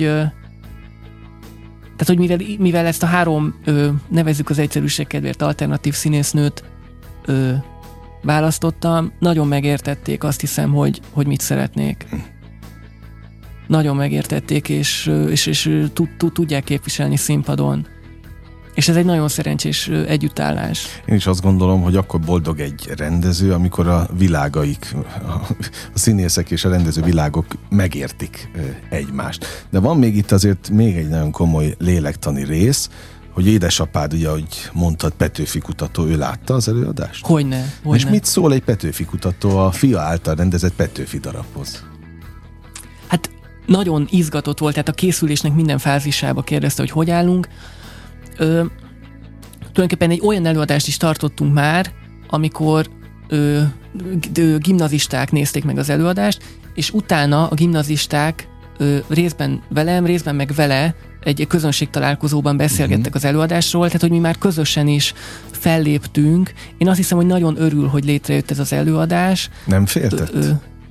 tehát, hogy mivel, mivel ezt a három, ö, nevezzük az egyszerűség kedvéért alternatív színésznőt választottam, nagyon megértették azt hiszem, hogy, hogy mit szeretnék. Nagyon megértették, és, és, és tud, tud, tudják képviselni színpadon. És ez egy nagyon szerencsés együttállás. Én is azt gondolom, hogy akkor boldog egy rendező, amikor a világaik, a színészek és a rendező világok megértik egymást. De van még itt azért még egy nagyon komoly lélektani rész, hogy édesapád, ugye, ahogy mondtad, Petőfi kutató, ő látta az előadást? Hogyne, hogyne. És mit szól egy Petőfi kutató a fia által rendezett Petőfi darabhoz? Hát nagyon izgatott volt, tehát a készülésnek minden fázisába kérdezte, hogy hogy állunk. Ö, tulajdonképpen egy olyan előadást is tartottunk már, amikor ö, ö, gimnazisták nézték meg az előadást, és utána a gimnazisták ö, részben velem, részben meg vele egy közönség találkozóban beszélgettek uh-huh. az előadásról, tehát hogy mi már közösen is felléptünk. Én azt hiszem, hogy nagyon örül, hogy létrejött ez az előadás. Nem féltett? Ö,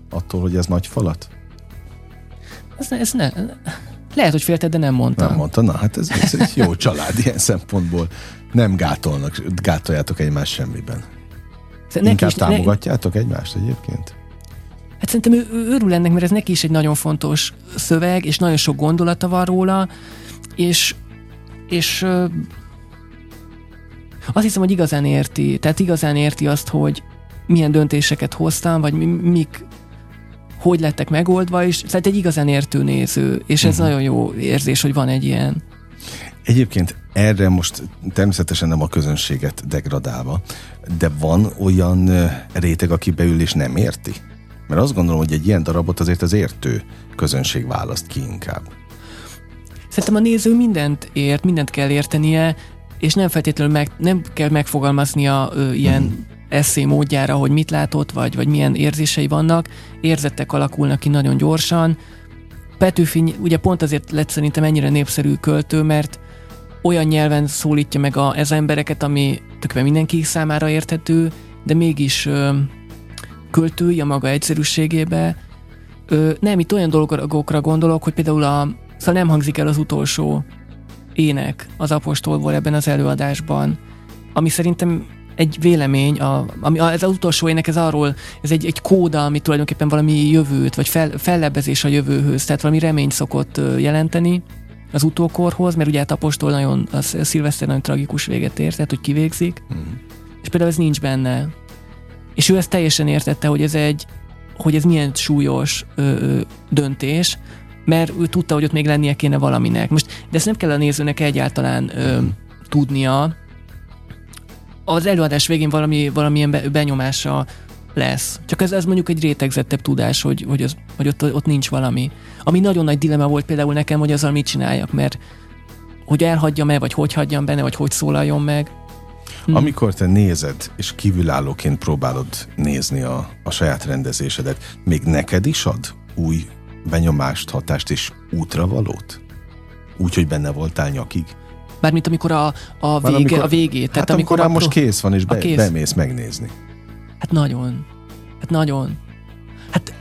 attól, hogy ez nagy falat? Ez, ez ne, lehet, hogy félted, de nem mondtam. Nem mondta, na hát ez, ez egy jó család ilyen szempontból. Nem gátolnak, gátoljátok egymást semmiben. Szerintem Inkább is, támogatjátok ne... egymást egyébként? Hát szerintem ő, ő örül ennek, mert ez neki is egy nagyon fontos szöveg, és nagyon sok gondolata van róla, és, és azt hiszem, hogy igazán érti, tehát igazán érti azt, hogy milyen döntéseket hoztam, vagy mik, hogy lettek megoldva, és tehát egy igazán értő néző, és ez uh-huh. nagyon jó érzés, hogy van egy ilyen. Egyébként erre most természetesen nem a közönséget degradálva, de van olyan réteg, aki beül és nem érti? Mert azt gondolom, hogy egy ilyen darabot azért az értő közönség választ ki inkább. Szerintem a néző mindent ért, mindent kell értenie, és nem feltétlenül meg, nem kell megfogalmaznia ö, ilyen mm. Eszé módjára, hogy mit látott, vagy, vagy milyen érzései vannak. Érzettek alakulnak ki nagyon gyorsan. Petőfi ugye pont azért lett szerintem ennyire népszerű költő, mert olyan nyelven szólítja meg a, ez embereket, ami tökéletesen mindenki számára érthető, de mégis ö, költői a maga egyszerűségébe. Ö, nem, itt olyan dolgokra gondolok, hogy például a, szóval nem hangzik el az utolsó ének az apostolból ebben az előadásban, ami szerintem egy vélemény, a, ami, a, ez az utolsó ének, ez arról, ez egy, egy kóda, ami tulajdonképpen valami jövőt, vagy fel, fellebbezés a jövőhöz, tehát valami reményt szokott jelenteni az utókorhoz, mert ugye hát apostol nagyon, a szilveszter nagyon tragikus véget ért, tehát hogy kivégzik, mm. és például ez nincs benne. És ő ezt teljesen értette, hogy ez egy, hogy ez milyen súlyos ö, ö, döntés, mert ő tudta, hogy ott még lennie kéne valaminek. Most, de ezt nem kell a nézőnek egyáltalán ö, tudnia. Az előadás végén valami, valamilyen be, benyomása lesz. Csak ez, ez mondjuk egy rétegzettebb tudás, hogy, hogy, az, hogy ott, ott nincs valami. Ami nagyon nagy dilema volt például nekem, hogy azzal mit csináljak, mert hogy elhagyjam-e, vagy hogy hagyjam benne, vagy hogy szólaljon meg. Hmm. Amikor te nézed, és kívülállóként próbálod nézni a, a saját rendezésedet, még neked is ad új benyomást, hatást és útravalót? Úgy, hogy benne voltál nyakig? Mármint amikor a, a, vége, amikor, a végét. Tehát hát amikor, amikor már most kész van, és be, kész. bemész megnézni. Hát nagyon. Hát nagyon. Hát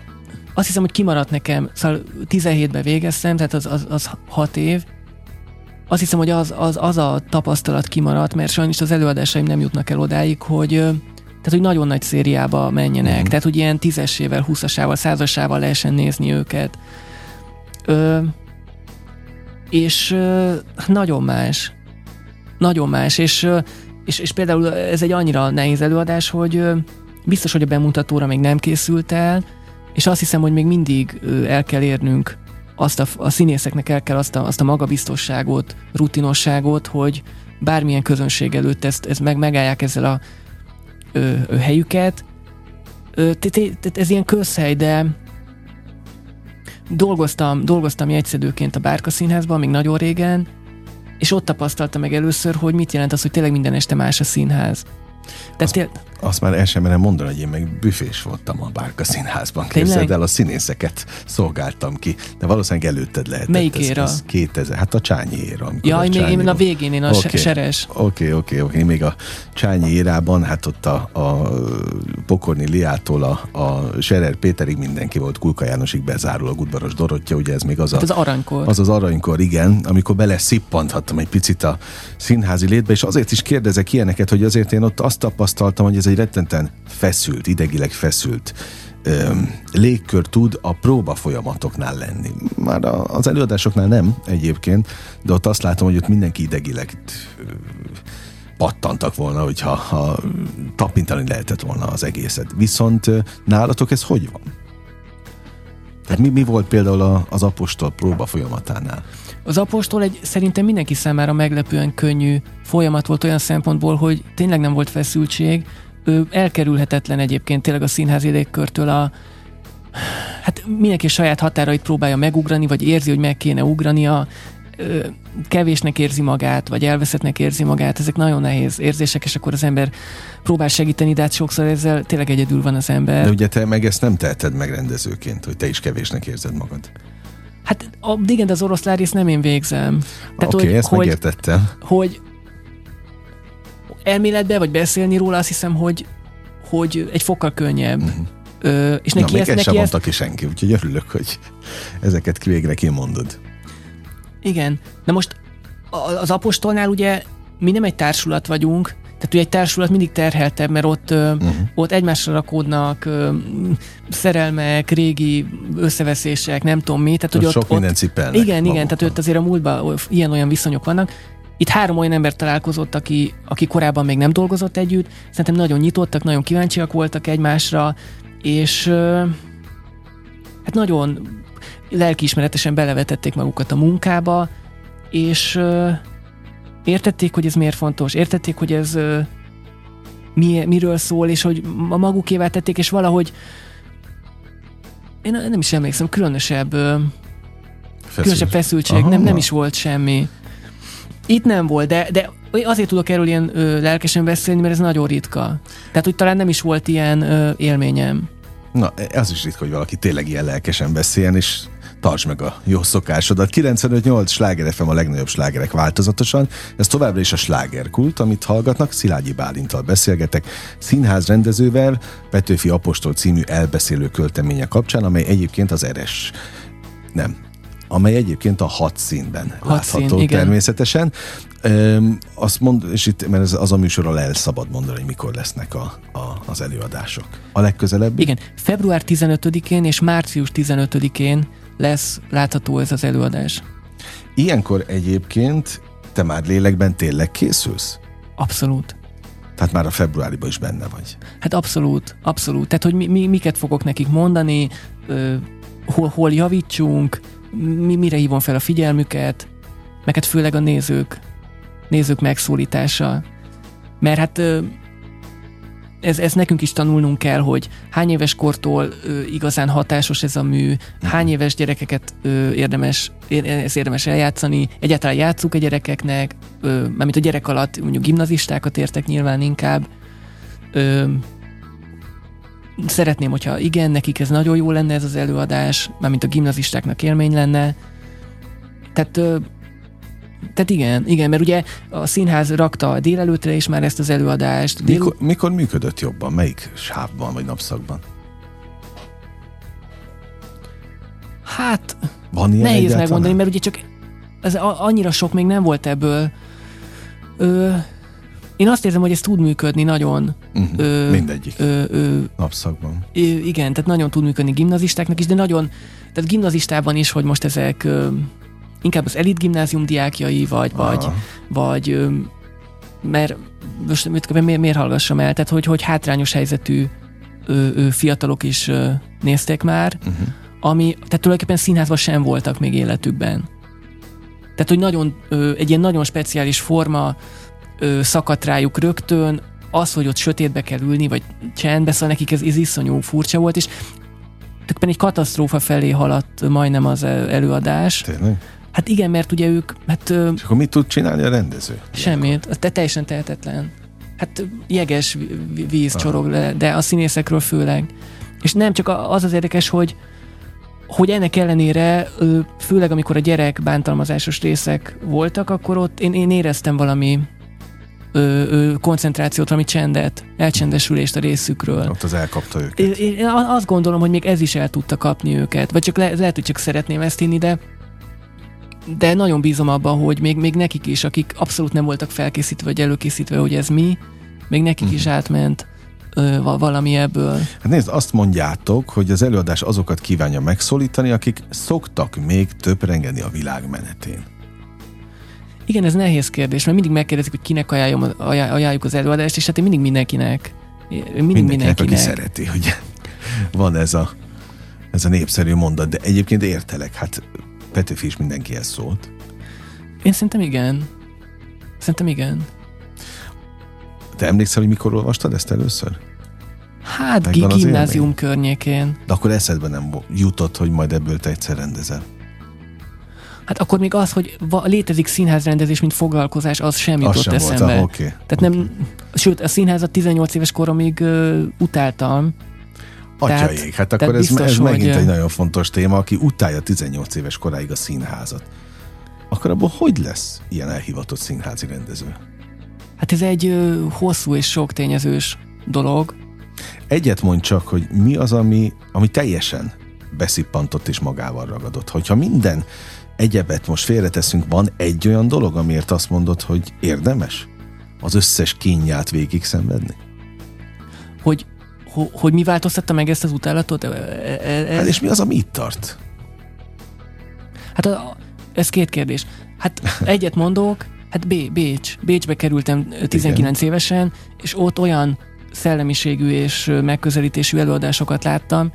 azt hiszem, hogy kimaradt nekem, szóval 17-ben végeztem, tehát az, az, az 6 év, azt hiszem, hogy az, az, az a tapasztalat kimaradt, mert sajnos az előadásaim nem jutnak el odáig, hogy tehát, hogy nagyon nagy szériába menjenek, mm. tehát, hogy ilyen tízesével, húszasával, százasával lehessen nézni őket. Ö, és ö, nagyon más. Nagyon más, és, és, és például ez egy annyira nehéz előadás, hogy ö, biztos, hogy a bemutatóra még nem készült el, és azt hiszem, hogy még mindig ö, el kell érnünk azt a, a színészeknek el kell azt a, azt a magabiztosságot, rutinosságot, hogy bármilyen közönség előtt ezt, ezt meg, megállják ezzel a ö, ö, helyüket. Tehát ez ilyen közhely, de dolgoztam, dolgoztam jegyszedőként a Bárka Színházban, még nagyon régen, és ott tapasztaltam meg először, hogy mit jelent az, hogy tényleg minden este más a színház. Tehát azt, tél... azt már el sem merem mondani, hogy én meg büfés voltam a Bárka Színházban. Képzeld el, a színészeket szolgáltam ki, de valószínűleg előtted lehetett. Melyik éra? Ez, ez 2000, hát a Csányi éra. Ja, a Csányi én a végén, én a okay. seres. Oké, okay, oké, okay, oké. Még a Csányi érában, hát ott a, a Pokorni Liától a, a Serer Péterig mindenki volt, Kulka Jánosig bezárul a Gudvaros Dorottya, ugye ez még az hát a, az aranykor. Az az aranykor, igen, amikor bele szippanthattam egy picit a színházi létbe, és azért is kérdezek ilyeneket, hogy azért én ott azt tapasztaltam, hogy ez egy rettenten feszült, idegileg feszült légkör tud a próba folyamatoknál lenni. Már a, az előadásoknál nem egyébként, de ott azt látom, hogy ott mindenki idegileg pattantak volna, hogyha ha tapintani lehetett volna az egészet. Viszont nálatok ez hogy van? Tehát mi, mi volt például az apostol próba folyamatánál? Az apostol egy szerintem mindenki számára meglepően könnyű folyamat volt olyan szempontból, hogy tényleg nem volt feszültség, elkerülhetetlen egyébként tényleg a színházi légkörtől a hát mindenki saját határait próbálja megugrani, vagy érzi, hogy meg kéne ugrania, kevésnek érzi magát, vagy elveszettnek érzi magát, ezek nagyon nehéz érzések, és akkor az ember próbál segíteni, de hát sokszor ezzel tényleg egyedül van az ember. De ugye te meg ezt nem teheted meg rendezőként, hogy te is kevésnek érzed magad. Hát a, igen, de az oroszlán részt nem én végzem. Oké, okay, ezt hogy, megértettem. Hogy elméletben, vagy beszélni róla, azt hiszem, hogy, hogy egy fokkal könnyebb. Uh-huh. Ö, és neki Na, ezt, neki sem ezt... mondta ki senki, úgyhogy örülök, hogy ezeket végre kimondod. Igen, de most az apostolnál ugye mi nem egy társulat vagyunk, tehát ugye egy társulat mindig terheltebb, mert ott, uh-huh. ott egymásra rakódnak szerelmek, régi összeveszések, nem tudom mi. Tehát, hogy ott, sok minden cipelnek Igen, igen, tehát ott azért a múltban ilyen-olyan viszonyok vannak. Itt három olyan ember találkozott, aki, aki korábban még nem dolgozott együtt, szerintem nagyon nyitottak, nagyon kíváncsiak voltak egymásra, és hát nagyon lelkiismeretesen belevetették magukat a munkába, és értették, hogy ez miért fontos, értették, hogy ez mi, miről szól, és hogy a magukévá tették, és valahogy én nem is emlékszem, különösebb Feszült. különösebb feszültség, nem, nem is volt semmi. Itt nem volt, de, de azért tudok erről ilyen ö, lelkesen beszélni, mert ez nagyon ritka. Tehát, hogy talán nem is volt ilyen ö, élményem. Na, az is ritka, hogy valaki tényleg ilyen lelkesen beszéljen, és tartsd meg a jó szokásodat. 95-8 sláger FM a legnagyobb slágerek változatosan. Ez továbbra is a slágerkult, amit hallgatnak. Szilágyi Bálintal beszélgetek, színház rendezővel, Petőfi Apostol című elbeszélő költeménye kapcsán, amely egyébként az eres nem, amely egyébként a hat színben hat látható szín, természetesen. Üm, azt mond, és itt, mert ez az a műsorral el szabad mondani, hogy mikor lesznek a, a, az előadások. A legközelebb? Igen, február 15-én és március 15-én lesz látható ez az előadás. Ilyenkor egyébként te már lélekben tényleg készülsz? Abszolút. Tehát már a februáriban is benne vagy. Hát abszolút, abszolút. Tehát, hogy mi, mi, miket fogok nekik mondani, ö, hol, hol javítsunk, mi, mire hívom fel a figyelmüket, meg hát főleg a nézők, nézők megszólítása. Mert hát ez, ez nekünk is tanulnunk kell, hogy hány éves kortól ö, igazán hatásos ez a mű, mhm. hány éves gyerekeket ö, érdemes, ez érdemes eljátszani, egyáltalán játszuk a gyerekeknek, ö, mármint a gyerek alatt mondjuk gimnazistákat értek nyilván inkább. Ö, szeretném, hogyha igen, nekik ez nagyon jó lenne ez az előadás, mármint a gimnazistáknak élmény lenne. Tehát ö, tehát igen, igen, mert ugye a színház rakta a délelőtre is már ezt az előadást. Dél... Mikor, mikor működött jobban? Melyik sávban vagy napszakban? Hát, Van ilyen nehéz egyáltalán? megmondani, mert ugye csak ez annyira sok még nem volt ebből. Ö, én azt érzem, hogy ez tud működni nagyon. Uh-huh. Ö, Mindegyik. Ö, ö, Napszakban. Ö, igen, tehát nagyon tud működni gimnazistáknak is, de nagyon, tehát gimnazistában is, hogy most ezek ö, inkább az elit gimnázium diákjai, vagy, Aha. vagy, vagy mert most miért, miért hallgassam el, tehát hogy, hogy hátrányos helyzetű ö, ö, fiatalok is ö, nézték már, uh-huh. ami, tehát tulajdonképpen színházban sem voltak még életükben. Tehát, hogy nagyon, ö, egy ilyen nagyon speciális forma ö, szakadt rájuk rögtön, az, hogy ott sötétbe kell ülni, vagy csendbe, szóval nekik ez, ez iszonyú furcsa volt, és tulajdonképpen egy katasztrófa felé haladt majdnem az előadás. Tényleg? Hát igen, mert ugye ők... Hát, és akkor mit tud csinálni a rendező? Semmit, te teljesen tehetetlen. Hát jeges víz Aha. csorog le, de a színészekről főleg. És nem csak az az érdekes, hogy hogy ennek ellenére, főleg amikor a gyerek bántalmazásos részek voltak, akkor ott én, én éreztem valami ö, ö, koncentrációt, valami csendet, elcsendesülést a részükről. Ott az elkapta őket. Én, én azt gondolom, hogy még ez is el tudta kapni őket. Vagy csak le, lehet, hogy csak szeretném ezt hinni, de de nagyon bízom abban, hogy még, még nekik is, akik abszolút nem voltak felkészítve, vagy előkészítve, hogy ez mi, még nekik uh-huh. is mhm. átment ö, valami ebből. Hát nézd, azt mondjátok, hogy az előadás azokat kívánja megszólítani, akik szoktak még töprengeni a világ menetén. Igen, ez nehéz kérdés, mert mindig megkérdezik, hogy kinek ajánljom, ajánljuk az előadást, és hát én mindig mindenkinek. Mindig mindenkinek, mindenkinek. aki szereti, hogy van ez a, ez a népszerű mondat, de egyébként értelek, hát Petőfi is mindenkihez szólt. Én szerintem igen. Szerintem igen. Te emlékszel, hogy mikor olvastad ezt először? Hát Megvan gimnázium környékén. De akkor eszedbe nem jutott, hogy majd ebből te egyszer rendezel. Hát akkor még az, hogy va- létezik színházrendezés, mint foglalkozás, az sem jutott sem eszembe. Volt, ah, okay. Tehát nem, okay. sőt, a színházat 18 éves koromig uh, utáltam. Tehát, hát akkor ez, biztos, ez megint hogy... egy nagyon fontos téma, aki utálja 18 éves koráig a színházat. Akkor abból hogy lesz ilyen elhivatott színházi rendező? Hát ez egy ö, hosszú és sok tényezős dolog. Egyet mondj csak, hogy mi az, ami, ami teljesen beszippantott és magával ragadott. Hogyha minden egyebet most félreteszünk, van egy olyan dolog, amiért azt mondod, hogy érdemes az összes kínját végig szenvedni? Hogy, hogy, hogy mi változtatta meg ezt az utálatot? E, e, e, hát és mi az, ami itt tart? Hát a, ez két kérdés. Hát egyet mondok, hát B, Bécs. Bécsbe kerültem 19 Igen. évesen, és ott olyan szellemiségű és megközelítésű előadásokat láttam,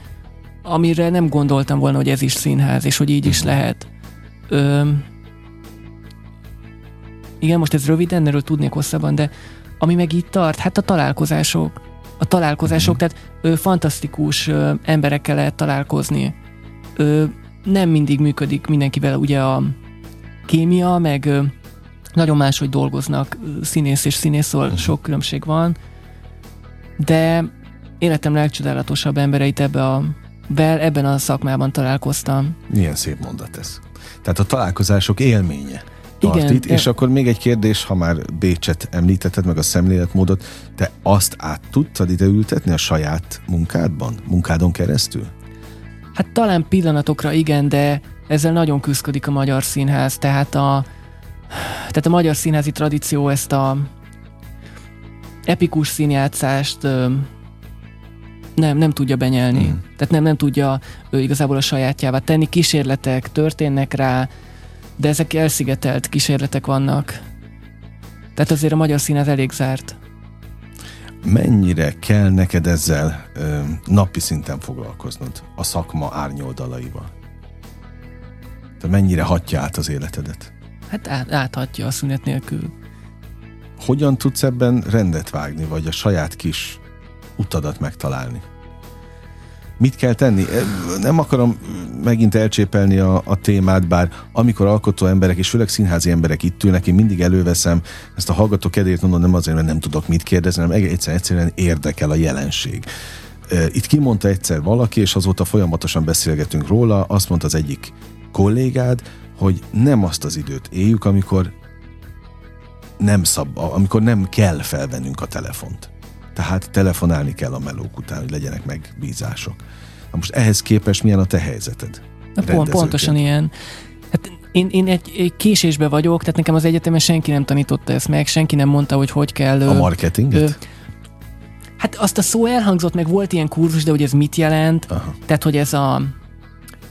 amire nem gondoltam volna, hogy ez is színház, és hogy így is mhm. lehet. Ö, igen, most ez röviden, erről tudnék hosszabban, de ami meg itt tart, hát a találkozások. A találkozások, uh-huh. tehát ö, fantasztikus ö, emberekkel lehet találkozni. Ö, nem mindig működik mindenkivel ugye a kémia, meg ö, nagyon máshogy dolgoznak színész és színész, szóval uh-huh. sok különbség van, de életem legcsodálatosabb embereit ebbe a, ebben a szakmában találkoztam. Milyen szép mondat ez. Tehát a találkozások élménye tart Igen, itt, és akkor még egy kérdés, ha már Bécset említetted, meg a szemléletmódot, te azt át tudtad ide ültetni a saját munkádban, munkádon keresztül? Hát talán pillanatokra igen, de ezzel nagyon küzdik a magyar színház, tehát a, tehát a magyar színházi tradíció ezt a epikus színjátszást nem, nem tudja benyelni. Mm. Tehát nem, nem tudja ő igazából a sajátjává tenni. Kísérletek történnek rá, de ezek elszigetelt kísérletek vannak. Tehát azért a magyar színház elég zárt. Mennyire kell neked ezzel ö, napi szinten foglalkoznod a szakma árnyoldalaival? Te mennyire hatja át az életedet? Hát át, áthatja a szünet nélkül. Hogyan tudsz ebben rendet vágni, vagy a saját kis utadat megtalálni? Mit kell tenni? Nem akarom megint elcsépelni a, a témát, bár amikor alkotó emberek, és főleg színházi emberek itt ülnek, én mindig előveszem, ezt a hallgató kedvéért mondom, nem azért, mert nem tudok mit kérdezni, hanem egyszerűen, egyszerűen érdekel a jelenség. Itt kimondta egyszer valaki, és azóta folyamatosan beszélgetünk róla, azt mondta az egyik kollégád, hogy nem azt az időt éljük, amikor nem szab, amikor nem kell felvennünk a telefont. Tehát telefonálni kell a melók után, hogy legyenek megbízások. Na most ehhez képest milyen a te helyzeted? Pont, pontosan ilyen. Hát én, én egy, egy késésbe vagyok, tehát nekem az egyetemen senki nem tanította ezt meg, senki nem mondta, hogy hogy kell... A marketinget? Ö, hát azt a szó elhangzott, meg volt ilyen kurzus, de hogy ez mit jelent, Aha. tehát hogy ez a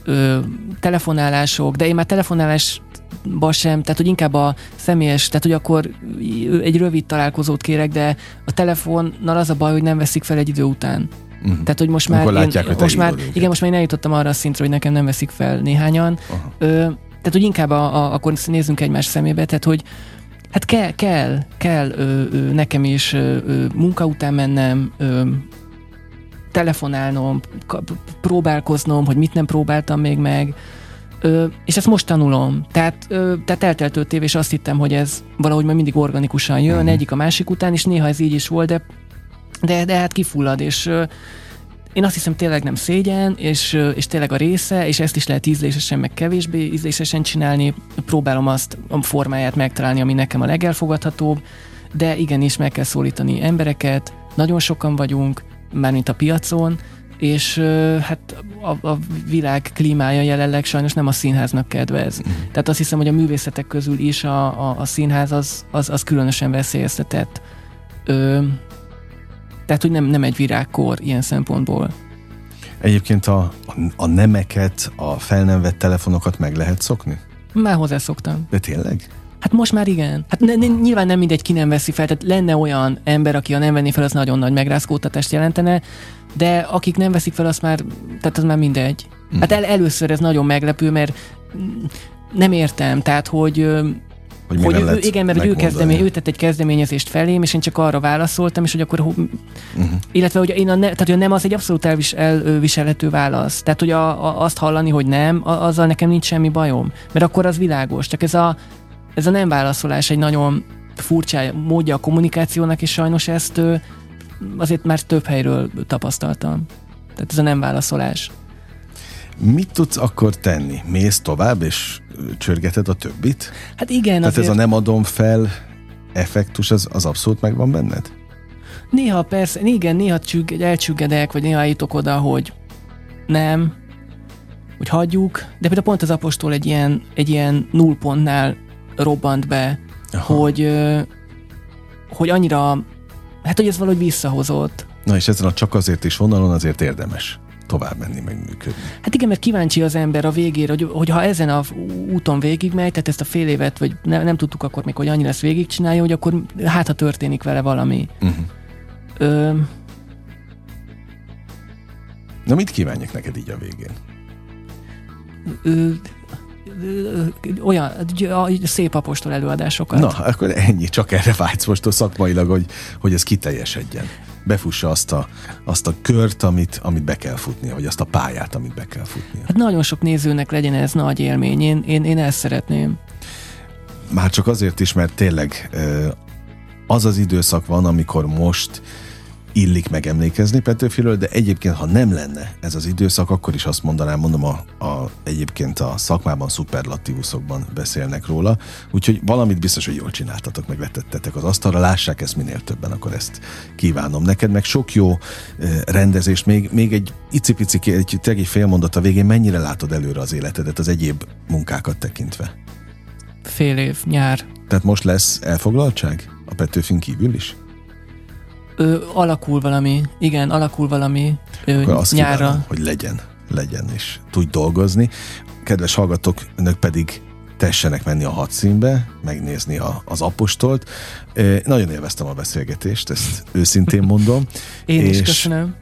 ö, telefonálások, de én már telefonálás sem, tehát hogy inkább a személyes, tehát hogy akkor egy rövid találkozót kérek, de a telefonnal az a baj, hogy nem veszik fel egy idő után. Uh-huh. Tehát, hogy most már, Amikor látják, én, hogy most már, igen, most már én eljutottam arra a szintre, hogy nekem nem veszik fel néhányan. Ö, tehát, hogy inkább a, a, akkor nézzünk egymás szemébe, tehát, hogy hát kell, kell, kell ö, ö, nekem is ö, ö, munka után mennem, ö, telefonálnom, próbálkoznom, hogy mit nem próbáltam még meg, Ö, és ezt most tanulom. Tehát, ö, tehát eltelt öt év, és azt hittem, hogy ez valahogy majd mindig organikusan jön, uh-huh. egyik a másik után, és néha ez így is volt, de, de, de hát kifullad, és ö, én azt hiszem tényleg nem szégyen, és, és tényleg a része, és ezt is lehet ízlésesen, meg kevésbé ízlésesen csinálni. Próbálom azt a formáját megtalálni, ami nekem a legelfogadhatóbb, de igenis meg kell szólítani embereket, nagyon sokan vagyunk, mármint a piacon, és hát a, a világ klímája jelenleg sajnos nem a színháznak kedvez. Mm. Tehát azt hiszem, hogy a művészetek közül is a, a, a színház az, az, az különösen veszélyeztetett. Ö, tehát, hogy nem, nem egy virágkor ilyen szempontból. Egyébként a, a, a nemeket, a fel nem vett telefonokat meg lehet szokni? Már hozzászoktam. De tényleg? Hát most már igen. Hát ne, ne, nyilván nem mindegy, ki nem veszi fel. Tehát lenne olyan ember, aki a nem venni fel, az nagyon nagy megrázkódtatást jelentene, de akik nem veszik fel, az már, tehát az már mindegy. Hm. Hát el, először ez nagyon meglepő, mert mm, nem értem, tehát hogy Hogy, hogy ő, igen, mert ő, megmondani? kezdemé, ő tett egy kezdeményezést felém, és én csak arra válaszoltam, és hogy akkor, uh-huh. Illetve hogy én a ne, tehát hogy a nem az egy abszolút elvis, elviselhető válasz. Tehát, hogy a, a, azt hallani, hogy nem, a, azzal nekem nincs semmi bajom, mert akkor az világos. Csak ez a, ez a nem válaszolás egy nagyon furcsa módja a kommunikációnak, és sajnos ezt azért már több helyről tapasztaltam. Tehát ez a nem válaszolás. Mit tudsz akkor tenni? Mész tovább, és csörgeted a többit? Hát igen, Tehát azért... ez a nem adom fel effektus, az, az abszolút megvan benned? Néha persze, igen, néha csügg, elcsüggedek, vagy néha jutok oda, hogy nem, hogy hagyjuk, de például pont az apostol egy ilyen, egy ilyen nullpontnál robbant be, Aha. hogy, hogy annyira, hát hogy ez valahogy visszahozott. Na és ezen a csak azért is vonalon azért érdemes tovább menni, meg működni. Hát igen, mert kíváncsi az ember a végére, hogy, hogy ha ezen a úton végigmegy, tehát ezt a fél évet, vagy ne, nem tudtuk akkor még, hogy annyi lesz végigcsinálja, hogy akkor hát ha történik vele valami. Uh-huh. Ö, Na mit kívánjak neked így a végén? ö, olyan a szép apostol előadásokat. Na, akkor ennyi, csak erre vágysz most szakmailag, hogy, hogy ez kiteljesedjen. Befussa azt a, azt a kört, amit, amit be kell futnia, vagy azt a pályát, amit be kell futnia. Hát nagyon sok nézőnek legyen ez nagy élmény, én, én, én ezt szeretném. Már csak azért is, mert tényleg az az időszak van, amikor most illik megemlékezni Petőfiről, de egyébként, ha nem lenne ez az időszak, akkor is azt mondanám, mondom, a, a, egyébként a szakmában szuperlatívuszokban beszélnek róla, úgyhogy valamit biztos, hogy jól csináltatok, meg letettetek az asztalra, lássák ezt minél többen, akkor ezt kívánom neked, meg sok jó rendezést, még, még egy icipici, egy, egy fél mondat a végén, mennyire látod előre az életedet az egyéb munkákat tekintve? Fél év, nyár. Tehát most lesz elfoglaltság a Petőfin kívül is? Ö, alakul valami, igen, alakul valami ö, Akkor azt nyárra. kívánom, hogy legyen, legyen, és tudj dolgozni. Kedves hallgatók, önök pedig tessenek menni a hadszínbe, megnézni a, az apostolt. Ö, Nagyon élveztem a beszélgetést, ezt őszintén mondom. Én is és köszönöm.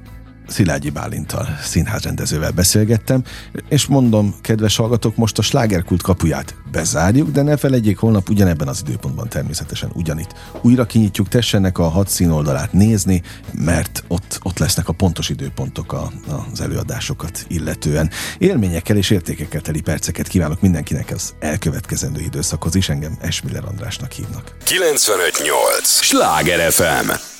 Szilágyi Bálintal, színházrendezővel beszélgettem, és mondom, kedves hallgatók, most a slágerkult kapuját bezárjuk, de ne felejtjék, holnap ugyanebben az időpontban természetesen ugyanitt. Újra kinyitjuk, tessenek a hat szín oldalát nézni, mert ott, ott lesznek a pontos időpontok a, az előadásokat illetően. Élményekkel és értékekkel teli perceket kívánok mindenkinek az elkövetkezendő időszakhoz is, engem Esmiller Andrásnak hívnak. 958! Sláger FM!